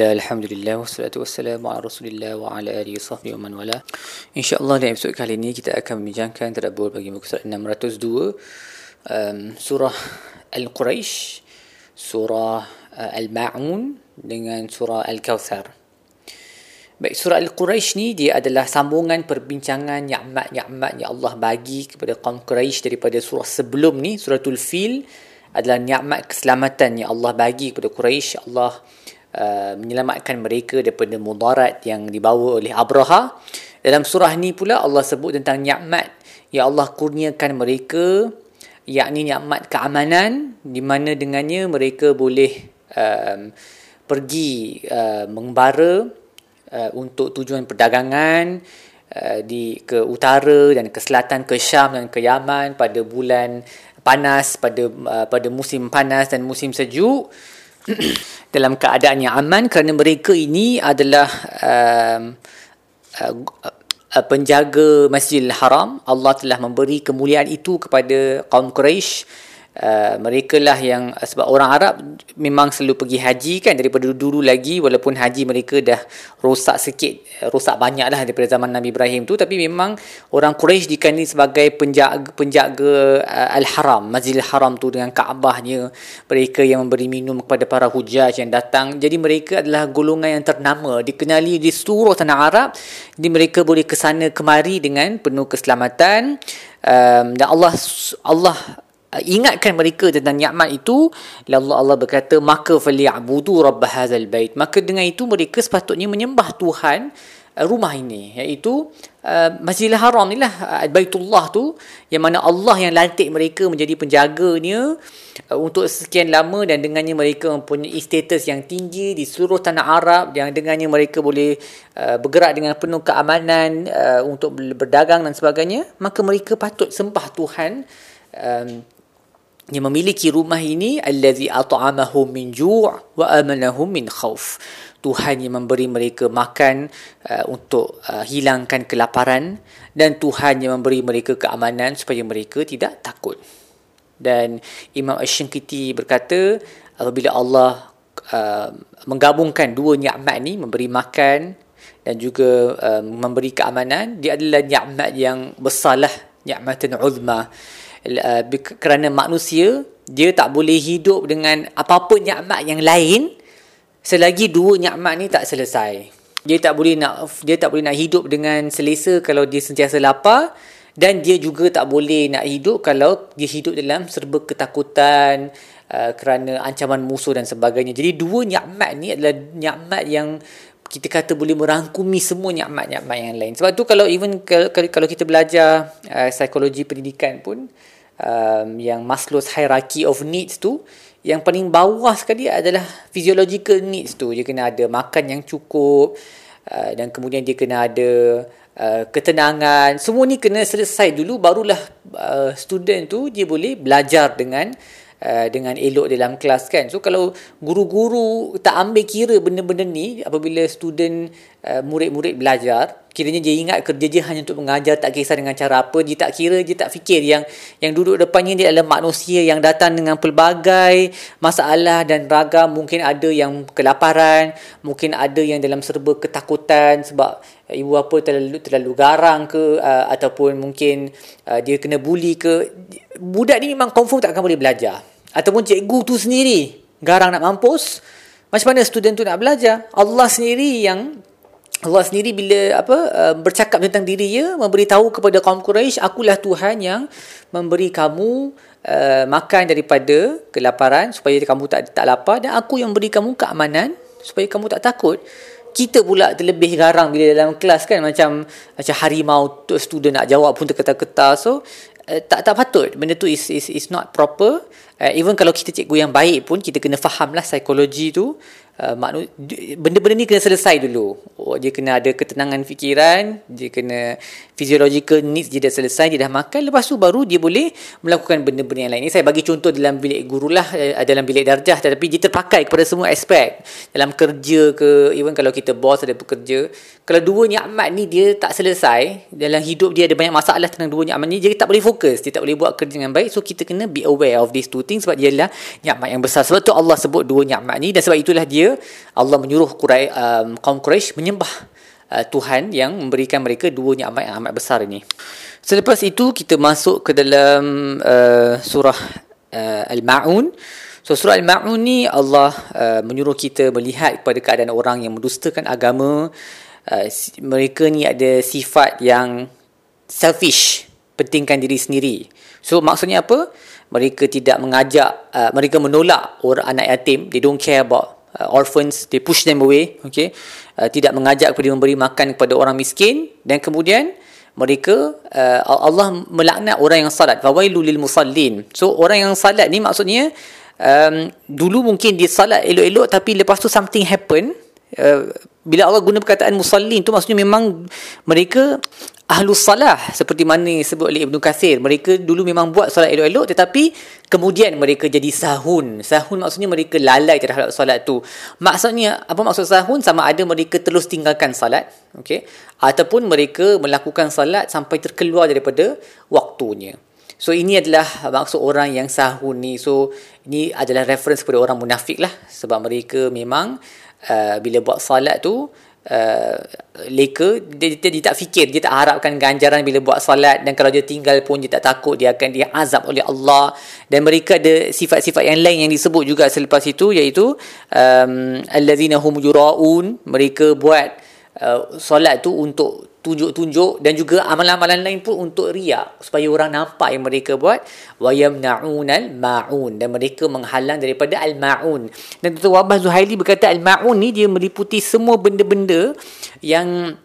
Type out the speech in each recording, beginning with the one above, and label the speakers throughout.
Speaker 1: Bismillah, Alhamdulillah, wassalatu wassalamu ala rasulillah wa ala alihi sahbihi wa man wala InsyaAllah dalam episod kali ini kita akan membincangkan terdabur bagi muka surat 602 um, Surah Al-Quraish Surah uh, Al-Ma'un dengan Surah Al-Kawthar Baik, surah Al-Quraish ni dia adalah sambungan perbincangan ni'mat-ni'mat yang Allah bagi kepada kaum Quraish daripada surah sebelum ni, suratul Fil adalah ni'mat keselamatan yang Allah bagi kepada Quraish. Allah Uh, menyelamatkan mereka daripada mudarat yang dibawa oleh Abraha. Dalam surah ni pula Allah sebut tentang nikmat yang Allah kurniakan mereka yakni nikmat keamanan di mana dengannya mereka boleh um, pergi uh, mengembara uh, untuk tujuan perdagangan uh, di ke utara dan ke selatan ke Syam dan ke Yaman pada bulan panas pada uh, pada musim panas dan musim sejuk dalam keadaan yang aman kerana mereka ini adalah um, uh, uh, penjaga Masjidil Haram. Allah telah memberi kemuliaan itu kepada kaum Quraisy Uh, mereka lah yang sebab orang Arab memang selalu pergi haji kan daripada dulu lagi walaupun haji mereka dah rosak sikit rosak banyak lah daripada zaman Nabi Ibrahim tu tapi memang orang Quraisy dikenali sebagai penjaga, penjaga uh, Al-Haram Masjidil Haram tu dengan Kaabahnya. Mereka yang memberi minum kepada para hujaj yang datang. Jadi mereka adalah golongan yang ternama. Dikenali di seluruh tanah Arab jadi mereka boleh kesana kemari dengan penuh keselamatan. Um, dan Allah Allah ingatkan mereka tentang nikmat itu Allah Allah berkata maka falyabudu rabb hadzal bait. Maka dengan itu mereka sepatutnya menyembah Tuhan uh, rumah ini iaitu uh, Masjidil Haram inilah uh, Baitullah tu yang mana Allah yang lantik mereka menjadi penjaganya uh, untuk sekian lama dan dengannya mereka mempunyai status yang tinggi di seluruh tanah Arab yang dengannya mereka boleh uh, bergerak dengan penuh keamanan uh, untuk berdagang dan sebagainya maka mereka patut sembah Tuhan um, yang memiliki rumah ini allazi at'amahum min ju' wa amanahum min khauf. Tuhan yang memberi mereka makan uh, untuk uh, hilangkan kelaparan dan Tuhan yang memberi mereka keamanan supaya mereka tidak takut. Dan Imam Ash-Shinkiti berkata apabila Allah uh, menggabungkan dua nikmat ni memberi makan dan juga uh, memberi keamanan dia adalah nikmat yang besarlah nikmatun uzma uh, kerana manusia dia tak boleh hidup dengan apa-apa nikmat yang lain selagi dua nikmat ni tak selesai. Dia tak boleh nak dia tak boleh nak hidup dengan selesa kalau dia sentiasa lapar dan dia juga tak boleh nak hidup kalau dia hidup dalam serba ketakutan uh, kerana ancaman musuh dan sebagainya. Jadi dua nikmat ni adalah nikmat yang kita kata boleh merangkumi semua nikmat-nikmat yang lain. Sebab tu kalau even kalau, kalau kita belajar uh, psikologi pendidikan pun um, yang Maslow's hierarchy of needs tu yang paling bawah sekali adalah physiological needs tu. Dia kena ada makan yang cukup uh, dan kemudian dia kena ada uh, ketenangan. Semua ni kena selesai dulu barulah uh, student tu dia boleh belajar dengan Uh, dengan elok dalam kelas kan. So kalau guru-guru tak ambil kira benda-benda ni apabila student uh, murid-murid belajar, kiranya dia ingat kerja dia hanya untuk mengajar tak kisah dengan cara apa, dia tak kira, dia tak fikir. Yang yang duduk depannya dia adalah manusia yang datang dengan pelbagai masalah dan ragam, mungkin ada yang kelaparan, mungkin ada yang dalam serba ketakutan sebab ibu apa terlalu terlalu garang ke uh, ataupun mungkin uh, dia kena bully ke. Budak ni memang confirm tak akan boleh belajar. Ataupun cikgu tu sendiri garang nak mampus. Macam mana student tu nak belajar? Allah sendiri yang Allah sendiri bila apa uh, bercakap tentang diri dia memberitahu kepada kaum Quraisy akulah Tuhan yang memberi kamu uh, makan daripada kelaparan supaya kamu tak tak lapar dan aku yang beri kamu keamanan supaya kamu tak takut. Kita pula terlebih garang bila dalam kelas kan macam macam harimau tu student nak jawab pun terketar-ketar. So uh, tak tak patut. Benda tu is is is not proper. Uh, even kalau kita cikgu yang baik pun kita kena faham lah psikologi tu uh, benda-benda ni kena selesai dulu. Oh, dia kena ada ketenangan fikiran dia kena physiological needs dia dah selesai dia dah makan lepas tu baru dia boleh melakukan benda-benda yang lain. Ini saya bagi contoh dalam bilik guru lah uh, dalam bilik darjah tetapi dia terpakai kepada semua aspek. Dalam kerja ke even kalau kita bos ada pekerja kalau dua nikmat ni dia tak selesai dalam hidup dia ada banyak masalah tentang dua nikmat ni dia tak boleh fokus dia tak boleh buat kerja dengan baik. So kita kena be aware of these two things sebab dia adalah nikmat yang besar. Sebab tu Allah sebut dua nikmat ni dan sebab itulah dia Allah menyuruh Quraisy um, kaum Quraisy menyembah uh, Tuhan yang memberikan mereka dua nikmat yang amat besar ini. Selepas itu kita masuk ke dalam uh, surah uh, Al-Maun. So surah Al-Maun ni Allah uh, menyuruh kita melihat kepada keadaan orang yang mendustakan agama. Uh, mereka ni ada sifat yang selfish, pentingkan diri sendiri. So maksudnya apa? Mereka tidak mengajak, uh, mereka menolak orang anak yatim. They don't care about uh, orphans. They push them away. Okay, uh, tidak mengajak kepada memberi makan kepada orang miskin dan kemudian mereka uh, Allah melaknat orang yang salat fawailul lil musallin so orang yang salat ni maksudnya um, dulu mungkin dia salat elok-elok tapi lepas tu something happen uh, bila Allah guna perkataan musallin tu maksudnya memang mereka ahlus salah seperti mana sebut oleh Ibnu Kathir. Mereka dulu memang buat solat elok-elok tetapi kemudian mereka jadi sahun. Sahun maksudnya mereka lalai terhadap solat tu. Maksudnya apa maksud sahun? Sama ada mereka terus tinggalkan salat okey? Ataupun mereka melakukan salat sampai terkeluar daripada waktunya. So ini adalah maksud orang yang sahun ni. So ini adalah reference kepada orang munafik lah. Sebab mereka memang uh, bila buat salat tu uh, leka dia, dia, dia tak fikir dia tak harapkan ganjaran bila buat salat dan kalau dia tinggal pun dia tak takut dia akan diazab oleh Allah. Dan mereka ada sifat-sifat yang lain yang disebut juga selepas itu iaitu um, allazina hum yuraun. Mereka buat uh, solat tu untuk tunjuk-tunjuk dan juga amalan-amalan lain pun untuk riak supaya orang nampak yang mereka buat wa yamna'unal ma'un dan mereka menghalang daripada al-ma'un dan Dr. Wabah Zuhaili berkata al-ma'un ni dia meliputi semua benda-benda yang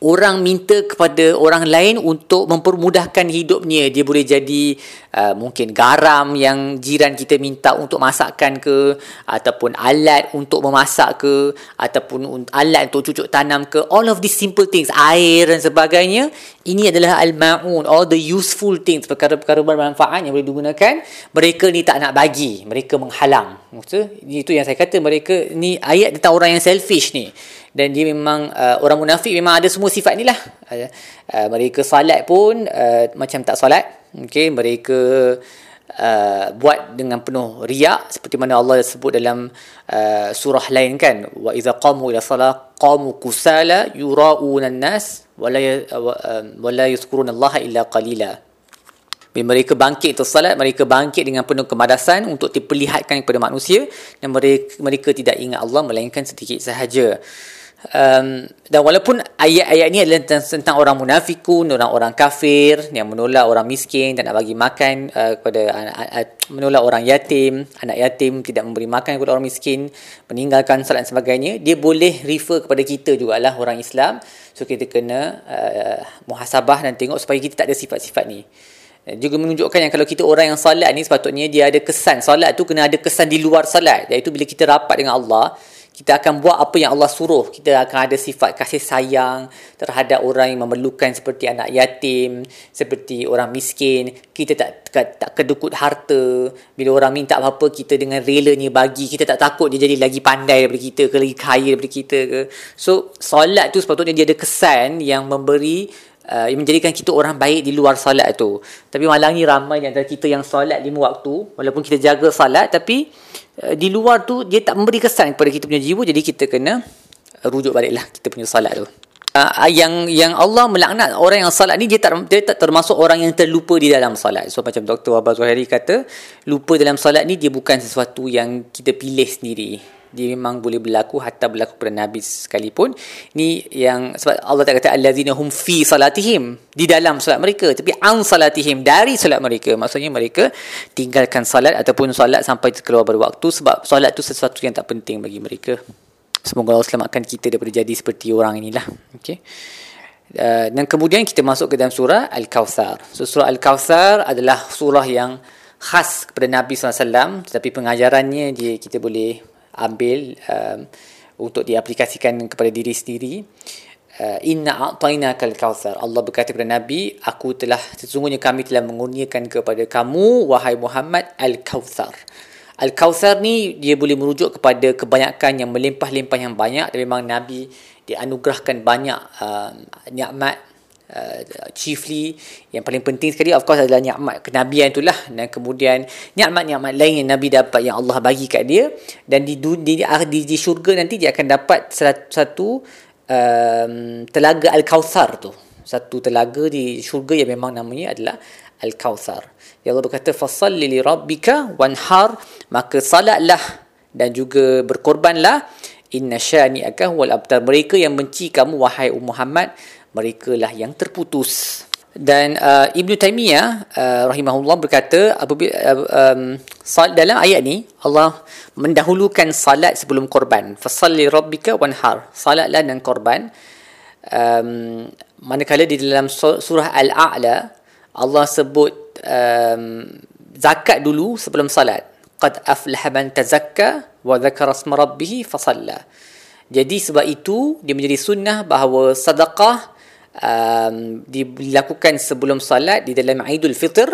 Speaker 1: orang minta kepada orang lain untuk mempermudahkan hidupnya. Dia boleh jadi uh, mungkin garam yang jiran kita minta untuk masakkan ke ataupun alat untuk memasak ke ataupun alat untuk cucuk tanam ke all of these simple things air dan sebagainya. Ini adalah al-maun all the useful things perkara-perkara bermanfaat yang boleh digunakan. Mereka ni tak nak bagi mereka menghalang. Maksud itu yang saya kata mereka ni ayat tentang orang yang selfish ni dan dia memang uh, orang munafik memang ada semua sifat ni lah. Uh, uh, mereka salat pun uh, macam tak salat. Okay? mereka uh, buat dengan penuh riak. Seperti mana Allah sebut dalam uh, surah lain kan. Wa idza qamu ila salat qamu kusala yurauna an-nas wala uh, wala yadhkuruna Allah illa qalila bila mereka bangkit untuk salat, mereka bangkit dengan penuh kemadasan untuk diperlihatkan kepada manusia dan mereka, mereka tidak ingat Allah melainkan sedikit sahaja um, dan walaupun ayat-ayat ni adalah tentang, tentang orang munafikun, orang-orang kafir yang menolak orang miskin dan nak bagi makan uh, kepada anak, uh, menolak orang yatim, anak yatim tidak memberi makan kepada orang miskin, meninggalkan salat dan sebagainya, dia boleh refer kepada kita jugalah orang Islam. So kita kena uh, muhasabah dan tengok supaya kita tak ada sifat-sifat ni. Juga menunjukkan yang kalau kita orang yang salat ni sepatutnya dia ada kesan. Salat tu kena ada kesan di luar salat. Iaitu bila kita rapat dengan Allah, kita akan buat apa yang Allah suruh. Kita akan ada sifat kasih sayang terhadap orang yang memerlukan seperti anak yatim, seperti orang miskin. Kita tak tak, tak kedukut harta. Bila orang minta apa-apa, kita dengan relanya bagi. Kita tak takut dia jadi lagi pandai daripada kita ke, lagi kaya daripada kita ke. So, solat tu sepatutnya dia ada kesan yang memberi Uh, yang menjadikan kita orang baik di luar solat tu. Tapi malam ni ramai di antara kita yang solat lima waktu. Walaupun kita jaga solat tapi Eh, di luar tu dia tak memberi kesan kepada kita punya jiwa jadi kita kena rujuk baliklah kita punya salat tu uh, yang yang Allah melaknat orang yang salat ni dia tak dia tak termasuk orang yang terlupa di dalam salat so macam Dr. Wabah Zuhairi kata lupa dalam salat ni dia bukan sesuatu yang kita pilih sendiri dia memang boleh berlaku hatta berlaku pada nabi sekalipun. Ni yang sebab Allah tak kata allazina hum fi salatihim. Di dalam solat mereka tapi an salatihim dari solat mereka. Maksudnya mereka tinggalkan salat ataupun solat sampai keluar berwaktu sebab solat tu sesuatu yang tak penting bagi mereka. Semoga Allah selamatkan kita daripada jadi seperti orang inilah. Okey. Uh, dan kemudian kita masuk ke dalam surah Al-Kawthar. So, surah Al-Kawthar adalah surah yang khas kepada Nabi SAW. Tetapi pengajarannya dia kita boleh ambil um, untuk diaplikasikan kepada diri sendiri. Uh, inna a'tainaka al-kautsar Allah berkata kepada nabi aku telah sesungguhnya kami telah mengurniakan kepada kamu wahai Muhammad al-kautsar al-kautsar ni dia boleh merujuk kepada kebanyakan yang melimpah-limpah yang banyak. Dan memang nabi dianugerahkan banyak uh, nikmat uh, chiefly. Yang paling penting sekali of course adalah nikmat kenabian itulah. Dan kemudian nikmat-nikmat lain yang nabi dapat yang Allah bagi kat dia. Dan di di di, di, di syurga nanti dia akan dapat satu um, telaga al-kautsar tu. Satu telaga di syurga yang memang namanya adalah al-kautsar ya Allah berkata fasalli li rabbika wanhar maka salatlah dan juga berkorbanlah. Inna syani'aka wal abtar. Mereka yang benci kamu wahai Muhammad mereka lah yang terputus. Dan uh, Ibn Taymiyah uh, rahimahullah berkata apabila uh, um, dalam ayat ni Allah mendahulukan salat sebelum korban. Fasalli rabbika wanhar. Salatlah dan korban. Um, manakala di dalam surah al-a'la Allah sebut um, zakat dulu sebelum salat. Qad aflaha man tazakka wa dzakara asma rabbih fasalla jadi sebab itu dia menjadi sunnah bahawa sedekah um, dilakukan sebelum salat di dalam Aidul Fitr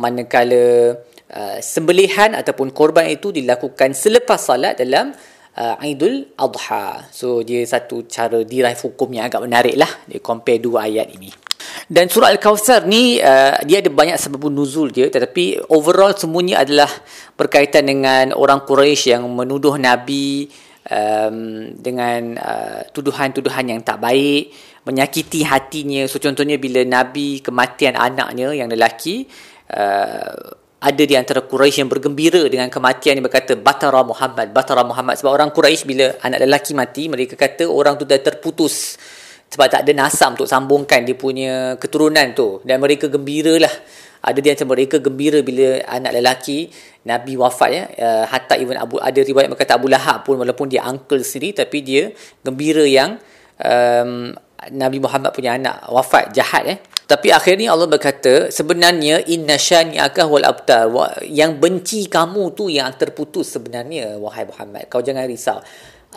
Speaker 1: manakala uh, sembelihan ataupun korban itu dilakukan selepas salat dalam uh, Aidul Adha. So dia satu cara diraih hukum yang agak menarik lah dia compare dua ayat ini. Dan surah Al-Kawthar ni uh, dia ada banyak sebab nuzul dia tetapi overall semuanya adalah berkaitan dengan orang Quraisy yang menuduh Nabi um, dengan uh, tuduhan-tuduhan yang tak baik menyakiti hatinya. So contohnya bila nabi kematian anaknya yang lelaki uh, ada di antara Quraisy yang bergembira dengan kematian yang berkata batara Muhammad batara Muhammad. Sebab orang Quraisy bila anak lelaki mati mereka kata orang tu dah terputus. Sebab tak ada nasab untuk sambungkan dia punya keturunan tu. Dan mereka gembira lah ada di antara mereka gembira bila anak lelaki Nabi wafat ya. Uh, hatta even Abu ada riwayat berkata Abu Lahab pun walaupun dia uncle sendiri tapi dia gembira yang um, Nabi Muhammad punya anak wafat jahat eh. Tapi akhirnya Allah berkata sebenarnya inna syani'aka wal abtar. Yang benci kamu tu yang terputus sebenarnya wahai Muhammad. Kau jangan risau.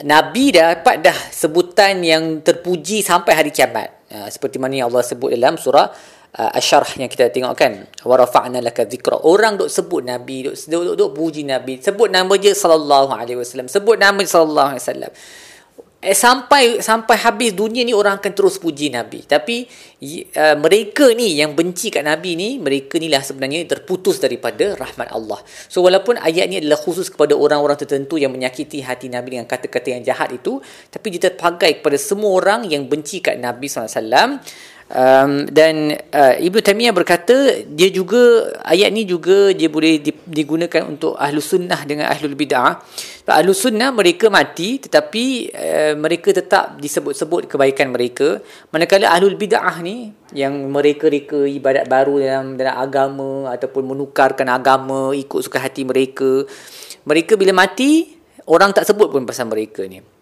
Speaker 1: Nabi dah dapat dah sebutan yang terpuji sampai hari kiamat. Uh, seperti mana yang Allah sebut dalam surah uh, asyarah yang kita tengok kan? Wa rafa'na laka dhikra. Orang duk sebut nabi duk duk, duk, duk puji nabi. Sebut nama dia sallallahu alaihi wasallam. Sebut nama sallallahu alaihi wasallam eh, sampai sampai habis dunia ni orang akan terus puji Nabi. Tapi uh, mereka ni yang benci kat Nabi ni, mereka ni lah sebenarnya terputus daripada rahmat Allah. So walaupun ayat ni adalah khusus kepada orang-orang tertentu yang menyakiti hati Nabi dengan kata-kata yang jahat itu, tapi dia terpakai kepada semua orang yang benci kat Nabi SAW. Um, dan uh, Ibnu Taimiyah berkata dia juga ayat ni juga dia boleh digunakan untuk ahlu sunnah dengan ahlu bid'ah. Ahlu sunnah mereka mati tetapi uh, mereka tetap disebut-sebut kebaikan mereka. Manakala ahlu bid'ah ni yang mereka reka ibadat baru dalam dalam agama ataupun menukarkan agama ikut suka hati mereka. Mereka bila mati orang tak sebut pun pasal mereka ni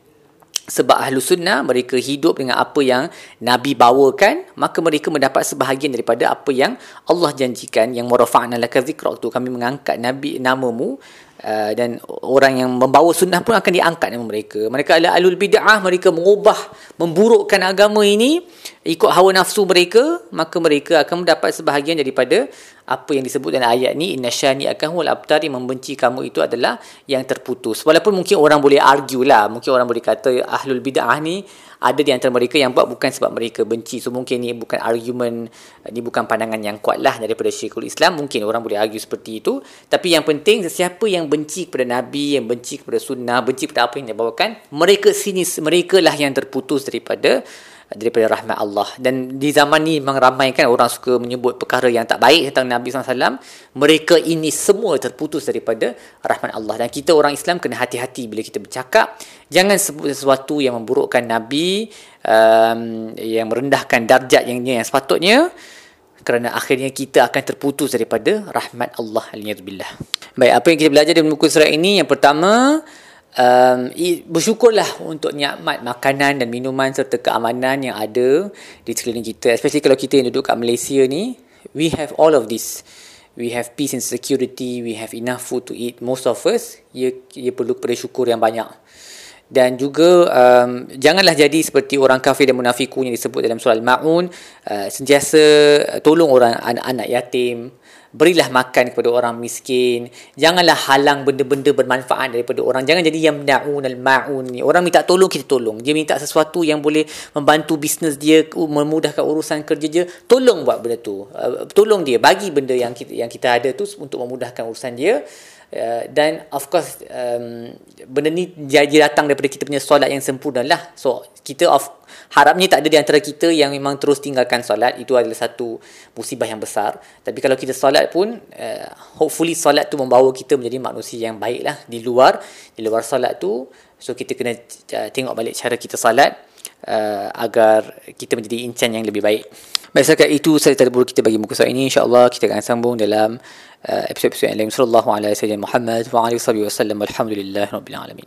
Speaker 1: sebab ahlu sunnah mereka hidup dengan apa yang Nabi bawakan maka mereka mendapat sebahagian daripada apa yang Allah janjikan yang warafa'na laka zikra. Tu kami mengangkat Nabi namamu Uh, dan orang yang membawa sunnah pun akan diangkat nama mereka. Mereka adalah alul bid'ah, mereka mengubah, memburukkan agama ini ikut hawa nafsu mereka, maka mereka akan mendapat sebahagian daripada apa yang disebut dalam ayat ni inna syani akan wal abtari membenci kamu itu adalah yang terputus. Walaupun mungkin orang boleh argue lah, mungkin orang boleh kata ahlul bid'ah ni ada di antara mereka yang buat bukan sebab mereka benci. So mungkin ni bukan argument, ni bukan pandangan yang kuat lah daripada Syekhul Islam. Mungkin orang boleh argue seperti itu. Tapi yang penting, sesiapa yang benci kepada Nabi, yang benci kepada sunnah, benci kepada apa yang dia bawakan, mereka sini, mereka lah yang terputus daripada daripada rahmat Allah. Dan di zaman ni memang ramai kan orang suka menyebut perkara yang tak baik tentang Nabi SAW mereka ini semua terputus daripada rahmat Allah. Dan kita orang Islam kena hati-hati bila kita bercakap. Jangan sebut sesuatu yang memburukkan Nabi um, yang merendahkan darjat yang, yang sepatutnya kerana akhirnya kita akan terputus daripada rahmat Allah. Baik, apa yang kita belajar dalam buku surat ini? Yang pertama, um, bersyukurlah untuk nikmat makanan dan minuman serta keamanan yang ada di sekeliling kita. Especially kalau kita yang duduk kat Malaysia ni we have all of this. We have peace and security we have enough food to eat. Most of us ia, ia perlu kepada syukur yang banyak. Dan juga um, janganlah jadi seperti orang kafir dan munafikun yang disebut dalam surah Al-Ma'un. Uh, sentiasa tolong orang anak-anak yatim berilah makan kepada orang miskin. Janganlah halang benda-benda bermanfaat daripada orang. Jangan jadi yang na'un al-ma'un ni. Orang minta tolong kita tolong. Dia minta sesuatu yang boleh membantu bisnes dia memudahkan urusan kerja dia tolong buat benda tu. Uh, tolong dia. Bagi benda yang kita yang kita ada tu untuk memudahkan urusan dia Uh, dan of course um, benda ni jadi datang daripada kita punya solat yang sempurna lah so kita of harapnya tak ada di antara kita yang memang terus tinggalkan solat. Itu adalah satu musibah yang besar. Tapi kalau kita solat pun uh, hopefully solat tu membawa kita menjadi manusia yang baik lah di luar. Di luar solat tu so kita kena uh, tengok balik cara kita solat uh, agar kita menjadi incan yang lebih baik Baik, itu saya tadabbur kita bagi muka surat ini. InsyaAllah kita akan sambung dalam uh, episod-episod yang lain. Sallallahu alaihi wasallam Muhammad wa alihi wasallam. Alhamdulillah rabbil alamin.